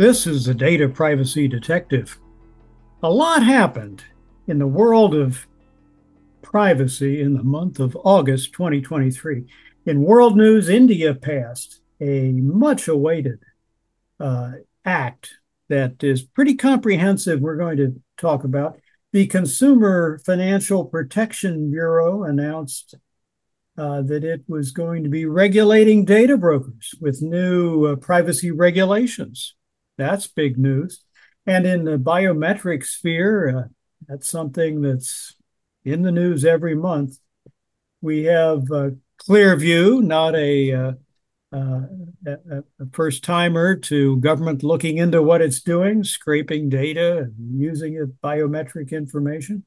This is the Data Privacy Detective. A lot happened in the world of privacy in the month of August 2023. In world news, India passed a much awaited uh, act that is pretty comprehensive, we're going to talk about. The Consumer Financial Protection Bureau announced uh, that it was going to be regulating data brokers with new uh, privacy regulations. That's big news. And in the biometric sphere, uh, that's something that's in the news every month. We have uh, Clearview, not a, uh, uh a, first timer to government looking into what it's doing, scraping data and using it biometric information.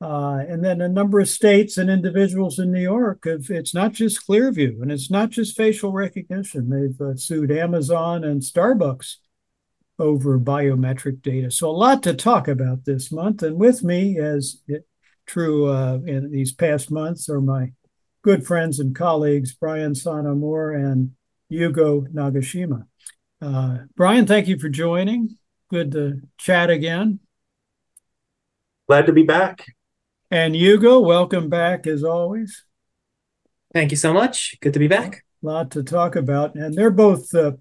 Uh, and then a number of states and individuals in New York, have, it's not just Clearview and it's not just facial recognition. They've uh, sued Amazon and Starbucks over biometric data. So, a lot to talk about this month. And with me, as it, true uh, in these past months, are my good friends and colleagues, Brion St. Amour and Yugo Nagashima. Uh, Brion, thank you for joining. Good to chat again. Glad to be back. And Yugo, welcome back as always. Thank you so much. Good to be back. A lot to talk about. And they're both uh,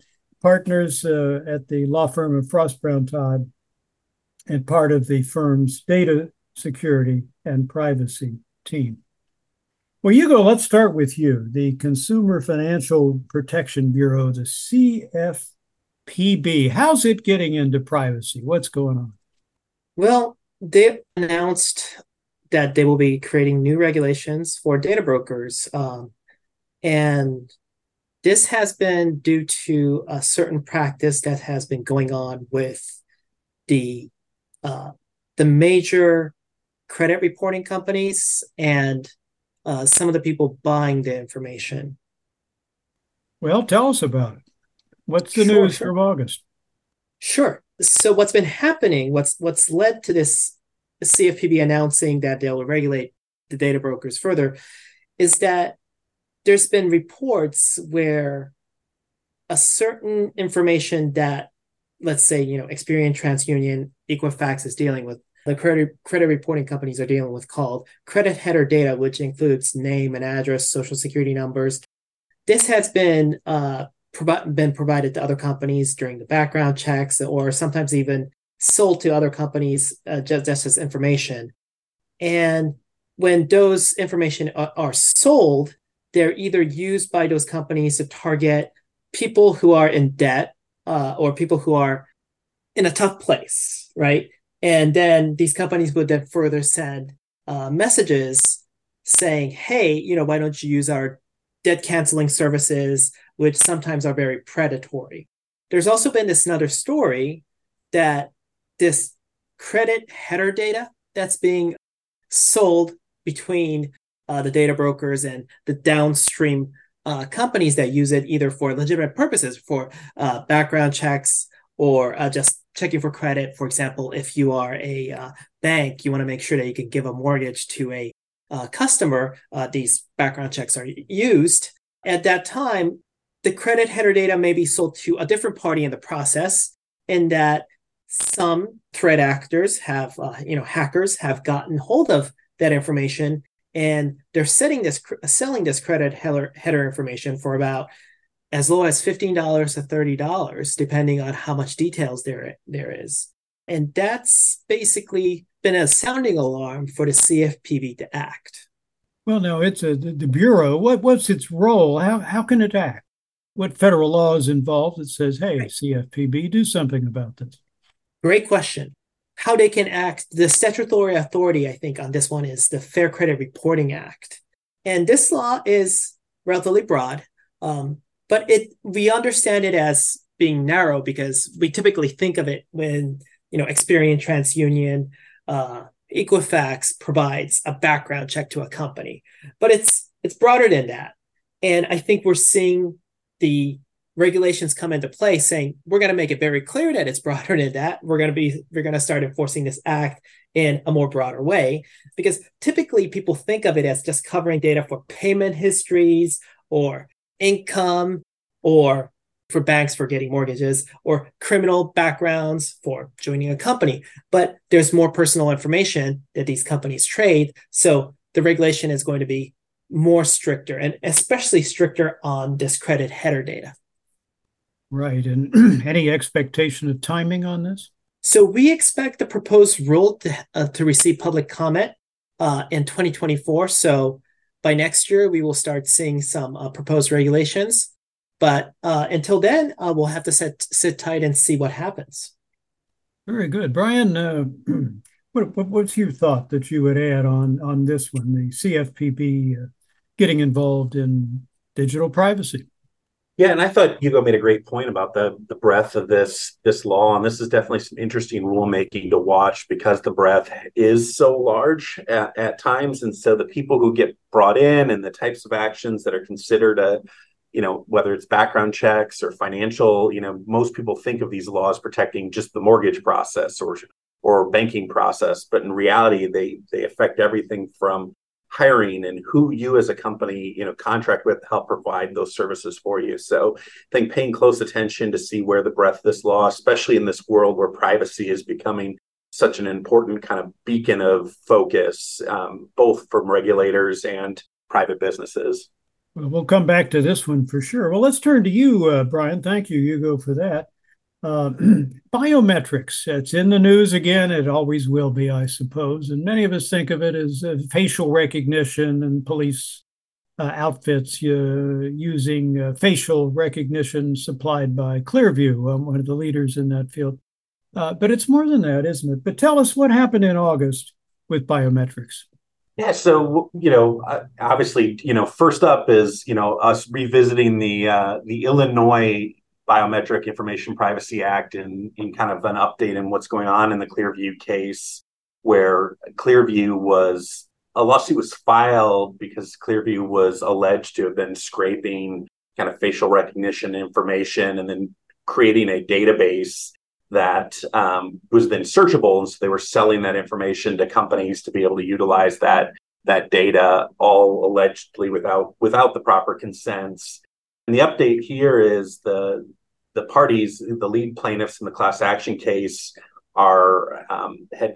partners uh, at the law firm of Frost Brown Todd and part of the firm's data security and privacy team. Well, Yugo, let's start with you. The Consumer Financial Protection Bureau, the CFPB, how's it getting into privacy? What's going on? Well, they announced that they will be creating new regulations for data brokers. Um, and this has been due to a certain practice that has been going on with the uh, the major credit reporting companies and uh, some of the people buying the information. Well, tell us about it. What's the sure, news from August? Sure. So what's been happening? What's what's led to this CFPB announcing that they'll regulate the data brokers further is that there's been reports where a certain information that let's say you know experian transunion equifax is dealing with the credit credit reporting companies are dealing with called credit header data which includes name and address social security numbers. This has been uh, provi- been provided to other companies during the background checks or sometimes even sold to other companies uh, just, just as information. And when those information are, are sold they're either used by those companies to target people who are in debt uh, or people who are in a tough place, right? And then these companies would then further send uh, messages saying, hey, you know, why don't you use our debt canceling services, which sometimes are very predatory. There's also been this another story that this credit header data that's being sold between uh, the data brokers and the downstream uh, companies that use it either for legitimate purposes, for uh, background checks or uh, just checking for credit. For example, if you are a uh, bank, you want to make sure that you can give a mortgage to a uh, customer. these background checks are used. At that time, the credit header data may be sold to a different party in the process, in that some threat actors have, you know, hackers have gotten hold of that information and they're setting this selling this credit header, header information for about as low as $15 to $30 depending on how much details there there is. And that's basically been a sounding alarm for the cfpb to act. Well now it's a the bureau what what's its role? How how can it act? What federal law is involved that says hey right. cfpb do something about this? Great question how they can act. The statutory authority, I think, on this one is the Fair Credit Reporting Act. And this law is relatively broad, um, but it we understand it as being narrow because we typically think of it when you know Experian, TransUnion, uh, Equifax provides a background check to a company, but it's it's broader than that. And I think we're seeing the regulations come into play saying we're going to make it very clear that it's broader than that we're going to be we're going to start enforcing this act in a more broader way because typically people think of it as just covering data for payment histories or income or for banks for getting mortgages or criminal backgrounds for joining a company. But there's more personal information that these companies trade. So the regulation is going to be more stricter and especially stricter on this credit header data. Right. And any expectation of timing on this? So we expect the proposed rule to, uh, to receive public comment uh, in 2024. So by next year, we will start seeing some uh, proposed regulations. But uh, until then, uh, we'll have to sit, sit tight and see what happens. Very good. Brion, uh, what, what, what's your thought that you would add on, on this one, the CFPB getting involved in digital privacy? Yeah, and I thought Yugo made a great point about the the breadth of this this law, and this is definitely some interesting rulemaking to watch because the breadth is so large at, at times, and so the people who get brought in and the types of actions that are considered a you know whether it's background checks or financial you know most people think of these laws protecting just the mortgage process or or banking process but in reality they they affect everything from hiring and who you as a company you know contract with to help provide those services for you. So i think paying close attention to see where the breadth of this law especially in this world where privacy is becoming such an important kind of beacon of focus um, both from regulators and private businesses. Well, we'll come back to this one for sure. Well let's turn to you uh, brion. Thank you yugo for that uh, biometrics, it's in the news again. It always will be, I suppose. And many of us think of it as uh, facial recognition and police uh, outfits uh, using uh, facial recognition supplied by Clearview, um, one of the leaders in that field. But it's more than that, isn't it? But tell us what happened in August with biometrics. Yeah, so you know, obviously, you know, first up is you know us revisiting the uh, the Illinois Biometric Information Privacy Act and in kind of an update in what's going on in the Clearview case, where Clearview was a lawsuit was filed because Clearview was alleged to have been scraping kind of facial recognition information and then creating a database that um, was then searchable, and so they were selling that information to companies to be able to utilize that that data, all allegedly without without the proper consents and the update here is the the parties, the lead plaintiffs in the class action case, are um, had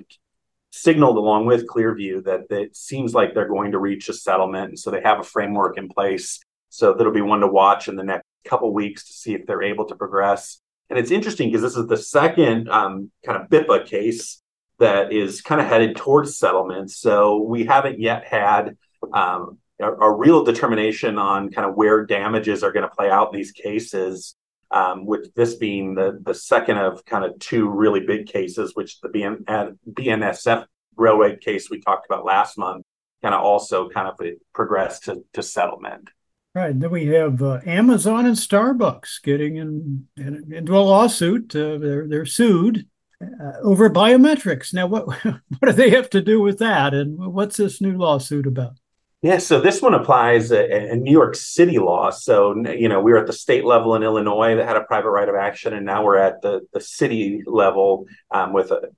signaled along with Clearview that it seems like they're going to reach a settlement, and so they have a framework in place. So that'll be one to watch in the next couple weeks to see if they're able to progress. And it's interesting because this is the second um, kind of BIPA case that is kind of headed towards settlement. So we haven't yet had um, a, a, real determination on kind of where damages are going to play out in these cases. Um, with this being the the second of kind of two really big cases, which the BN, uh, BNSF railway case we talked about last month kind of also kind of progressed to, to settlement. Right. Then we have uh, Amazon and Starbucks getting in, in into a lawsuit. Uh, they're they're sued uh, over biometrics. Now, what what do they have to do with that? And what's this new lawsuit about? Yeah, so this one applies a, a, New York City law. So you know, we were at the state level in Illinois that had a private right of action, and now we're at the the city level um, with a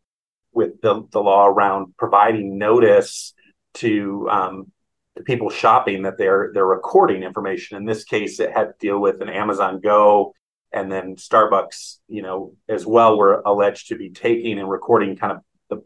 with the, the law around providing notice to um, to people shopping that they're they're recording information. In this case, it had to deal with an Amazon Go, and then Starbucks, you know, as well were alleged to be taking and recording kind of the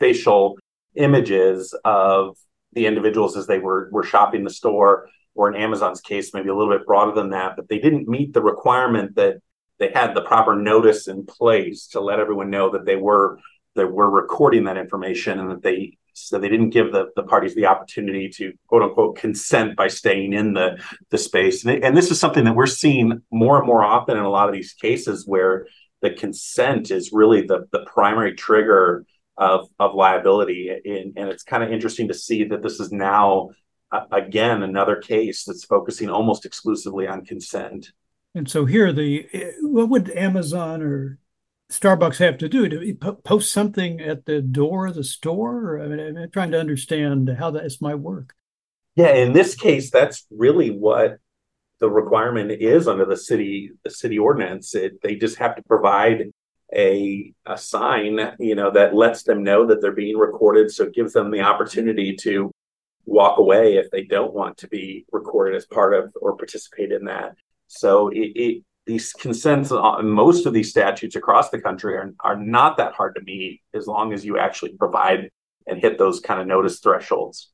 facial images of the individuals as they were were shopping the store, or in Amazon's case, maybe a little bit broader than that, but they didn't meet the requirement that they had the proper notice in place to let everyone know that they were they were recording that information and that they so they didn't give the, the parties the opportunity to quote unquote consent by staying in the the space. And, and this is something that we're seeing more and more often in a lot of these cases where the consent is really the the primary trigger of of liability, and, and it's kind of interesting to see that this is now uh, again another case that's focusing almost exclusively on consent. And so here, the what would Amazon or Starbucks have to do to post something at the door of the store? I mean, I'm trying to understand how this might work. Yeah, in this case, that's really what the requirement is under the city the city ordinance. It, they just have to provide a, a sign, you know, that lets them know that they're being recorded. So it gives them the opportunity to walk away if they don't want to be recorded as part of or participate in that. So it, it these consents on most of these statutes across the country are, are not that hard to meet as long as you actually provide and hit those kind of notice thresholds.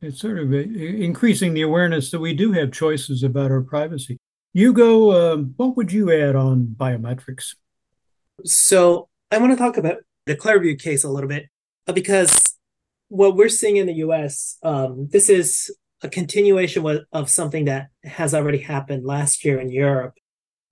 It's sort of increasing the awareness that we do have choices about our privacy. Yugo, uh, what would you add on biometrics? So I want to talk about the Clearview case a little bit uh, because what we're seeing in the U.S. Um, this is a continuation of something that has already happened last year in Europe.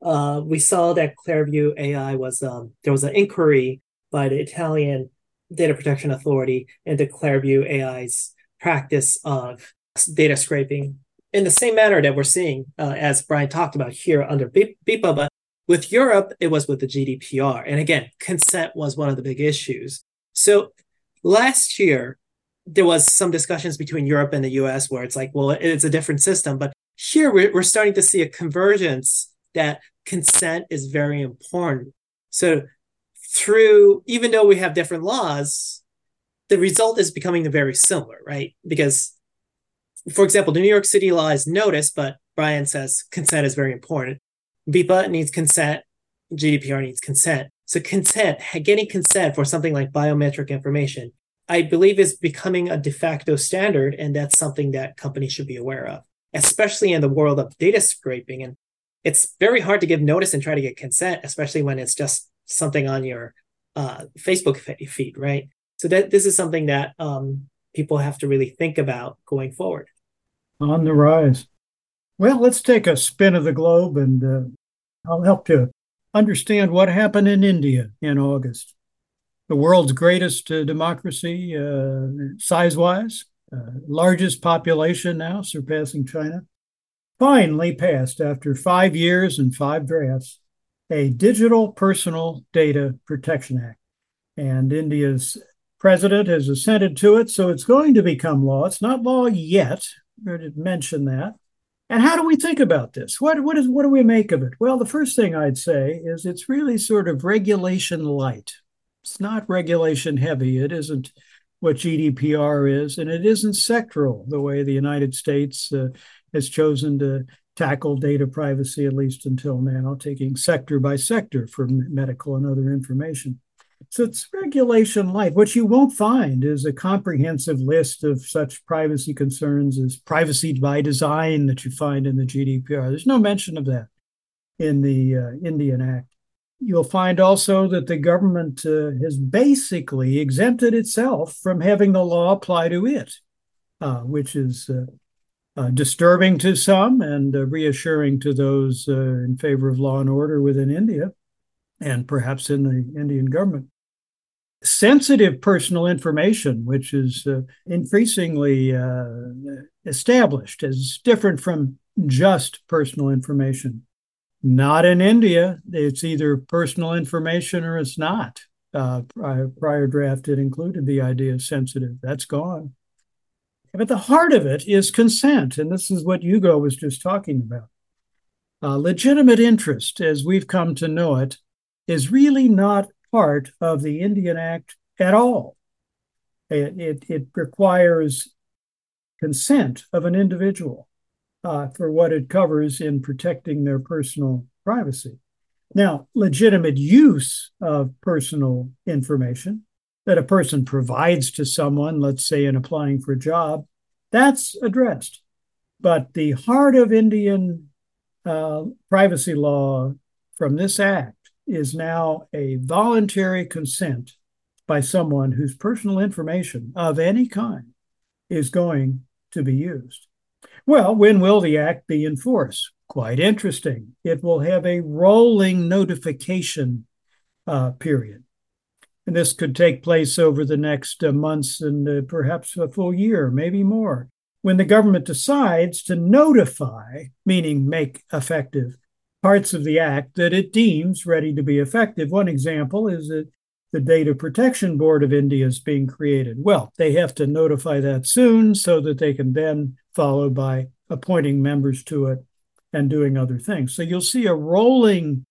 Uh, we saw that Clearview AI was um, there was an inquiry by the Italian Data Protection Authority into Clearview AI's practice of data scraping in the same manner that we're seeing, uh, as Brion talked about here under BIPA, but with Europe, it was with the GDPR. And again, consent was one of the big issues. So last year, there was some discussions between Europe and the US where it's like, well, it's a different system. But here we're, we're starting to see a convergence that consent is very important. So through, even though we have different laws, the result is becoming very similar, right? Because, for example, the New York City law is notice, but Brion says consent is very important. BIPA needs consent, GDPR needs consent. So consent, getting consent for something like biometric information, I believe is becoming a de facto standard, and that's something that companies should be aware of, especially in the world of data scraping. And it's very hard to give notice and try to get consent, especially when it's just something on your uh, Facebook feed, right? So that this is something that um, people have to really think about going forward. On the rise. Well, let's take a spin of the globe and uh, I'll help you understand what happened in India in August. The world's greatest uh, democracy, uh, size wise, uh, largest population now, surpassing China, finally passed after five years and five drafts a Digital Personal Data Protection Act. And India's president has assented to it, so it's going to become law. It's not law yet. I did mention that. And how do we think about this? What what is what do we make of it? Well, the first thing I'd say is it's really sort of regulation light. It's not regulation heavy. It isn't what GDPR is, and it isn't sectoral the way the United States uh, has chosen to tackle data privacy, at least until now, taking sector by sector for medical and other information. So it's regulation light. What you won't find is a comprehensive list of such privacy concerns as privacy by design that you find in the GDPR. There's no mention of that in the uh, Indian Act. You'll find also that the government uh, has basically exempted itself from having the law apply to it, uh, which is uh, uh, disturbing to some and uh, reassuring to those in favor of law and order within India and perhaps in the Indian government sensitive personal information, which is uh, increasingly uh, established as different from just personal information. Not in India. It's either personal information or it's not. Uh, prior, prior draft it included the idea of sensitive. That's gone. But the heart of it is consent. And this is what Yugo was just talking about. Uh, legitimate interest, as we've come to know it, is really not part of the Indian Act at all. It, it, it requires consent of an individual uh, for what it covers in protecting their personal privacy. Now, legitimate use of personal information that a person provides to someone, let's say in applying for a job, that's addressed. But the heart of Indian uh, privacy law from this act is now a voluntary consent by someone whose personal information of any kind is going to be used. Well, when will the act be enforced? Quite interesting. It will have a rolling notification uh, period. And this could take place over the next uh, months and uh, perhaps a full year, maybe more, when the government decides to notify, meaning make effective, parts of the act that it deems ready to be effective. One example is that the Data Protection Board of India is being created. Well, they have to notify that soon so that they can then follow by appointing members to it and doing other things. So you'll see a rolling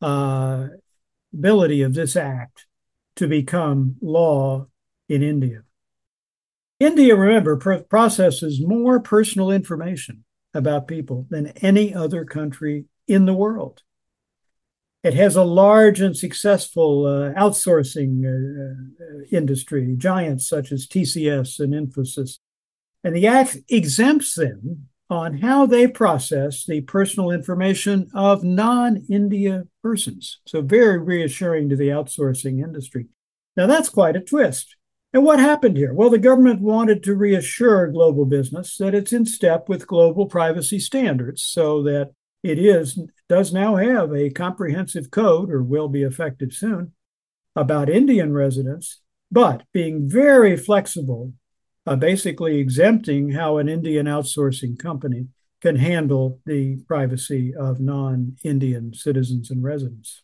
uh, ability of this act to become law in India. India, remember, processes more personal information about people than any other country in the world. It has a large and successful uh, outsourcing uh, uh industry, giants such as TCS and Infosys. And the Act exempts them on how they process the personal information of non India persons. So, very reassuring to the outsourcing industry. Now, that's quite a twist. And what happened here? Well, the government wanted to reassure global business that it's in step with global privacy standards so that it is does now have a comprehensive code or will be effective soon about Indian residents, but being very flexible, uh, basically exempting how an Indian outsourcing company can handle the privacy of non-Indian citizens and residents.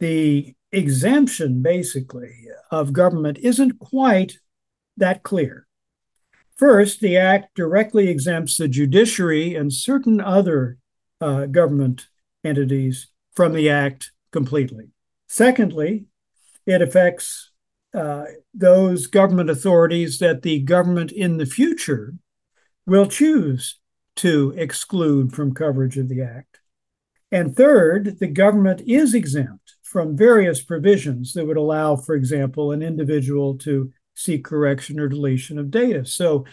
The exemption, basically, of government isn't quite that clear. First, the Act directly exempts the judiciary and certain other uh, government entities from the Act completely. Secondly, it affects uh, those government authorities that the government in the future will choose to exclude from coverage of the Act. And third, the government is exempt from various provisions that would allow, for example, an individual to seek correction or deletion of data. So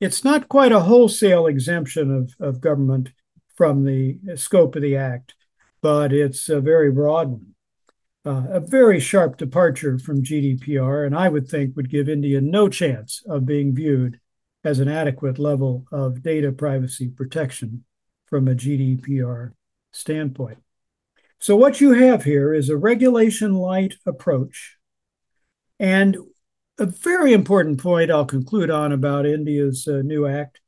it's not quite a wholesale exemption of, of government from the scope of the act, but it's a very broad one. Uh, a very sharp departure from GDPR, and I would think would give India no chance of being viewed as an adequate level of data privacy protection from a GDPR standpoint. So, what you have here is a regulation light approach. And a very important point I'll conclude on about India's uh, new act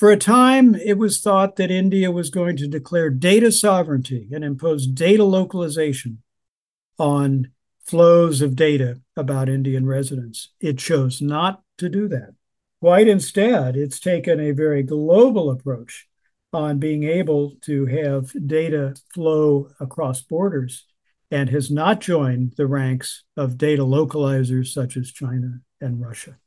for a time, it was thought that India was going to declare data sovereignty and impose data localization on flows of data about Indian residents. It chose not to do that. Quite instead, it's taken a very global approach on being able to have data flow across borders and has not joined the ranks of data localizers such as China and Russia.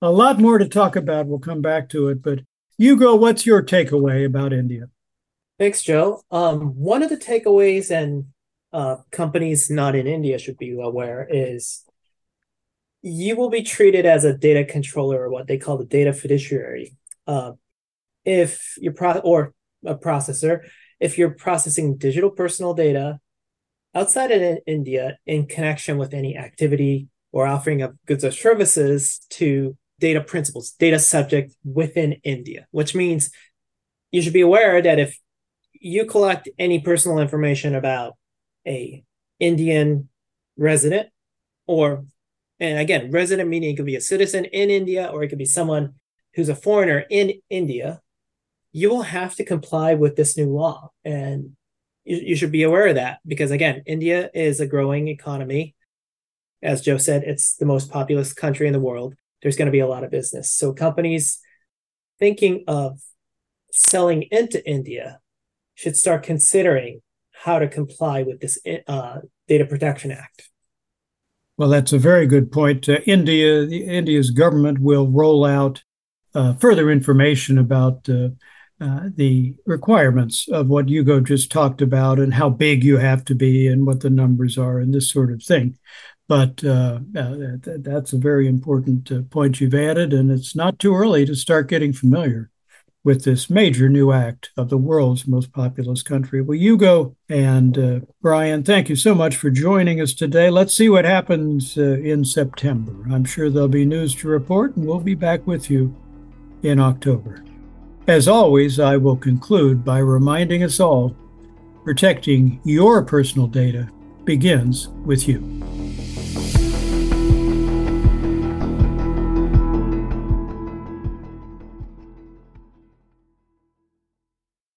A lot more to talk about. We'll come back to it, but Yugo, what's your takeaway about India? Thanks, Joe. Um, one of the takeaways, and uh, companies not in India should be aware, is you will be treated as a data controller or what they call the data fiduciary. Uh, if you're pro- or a processor, if you're processing digital personal data outside of India in connection with any activity or offering of goods or services to data principals, data subject within India, which means you should be aware that if you collect any personal information about a Indian resident or and again resident meaning it could be a citizen in India or it could be someone who's a foreigner in India you will have to comply with this new law. And you, you should be aware of that because again India is a growing economy. As Joe said it's the most populous country in the world there's going to be a lot of business. So companies thinking of selling into India should start considering how to comply with this uh, Data Protection Act. Well, that's a very good point. Uh, India, the, India's government will roll out uh, further information about uh, uh, the requirements of what Yugo just talked about and how big you have to be and what the numbers are and this sort of thing. But uh, uh that's a very important uh, point you've added, and it's not too early to start getting familiar with this major new act of the world's most populous country. Well, Yugo and uh, Brion, thank you so much for joining us today. Let's see what happens uh, in September. I'm sure there'll be news to report, and we'll be back with you in October. As always, I will conclude by reminding us all protecting your personal data begins with you.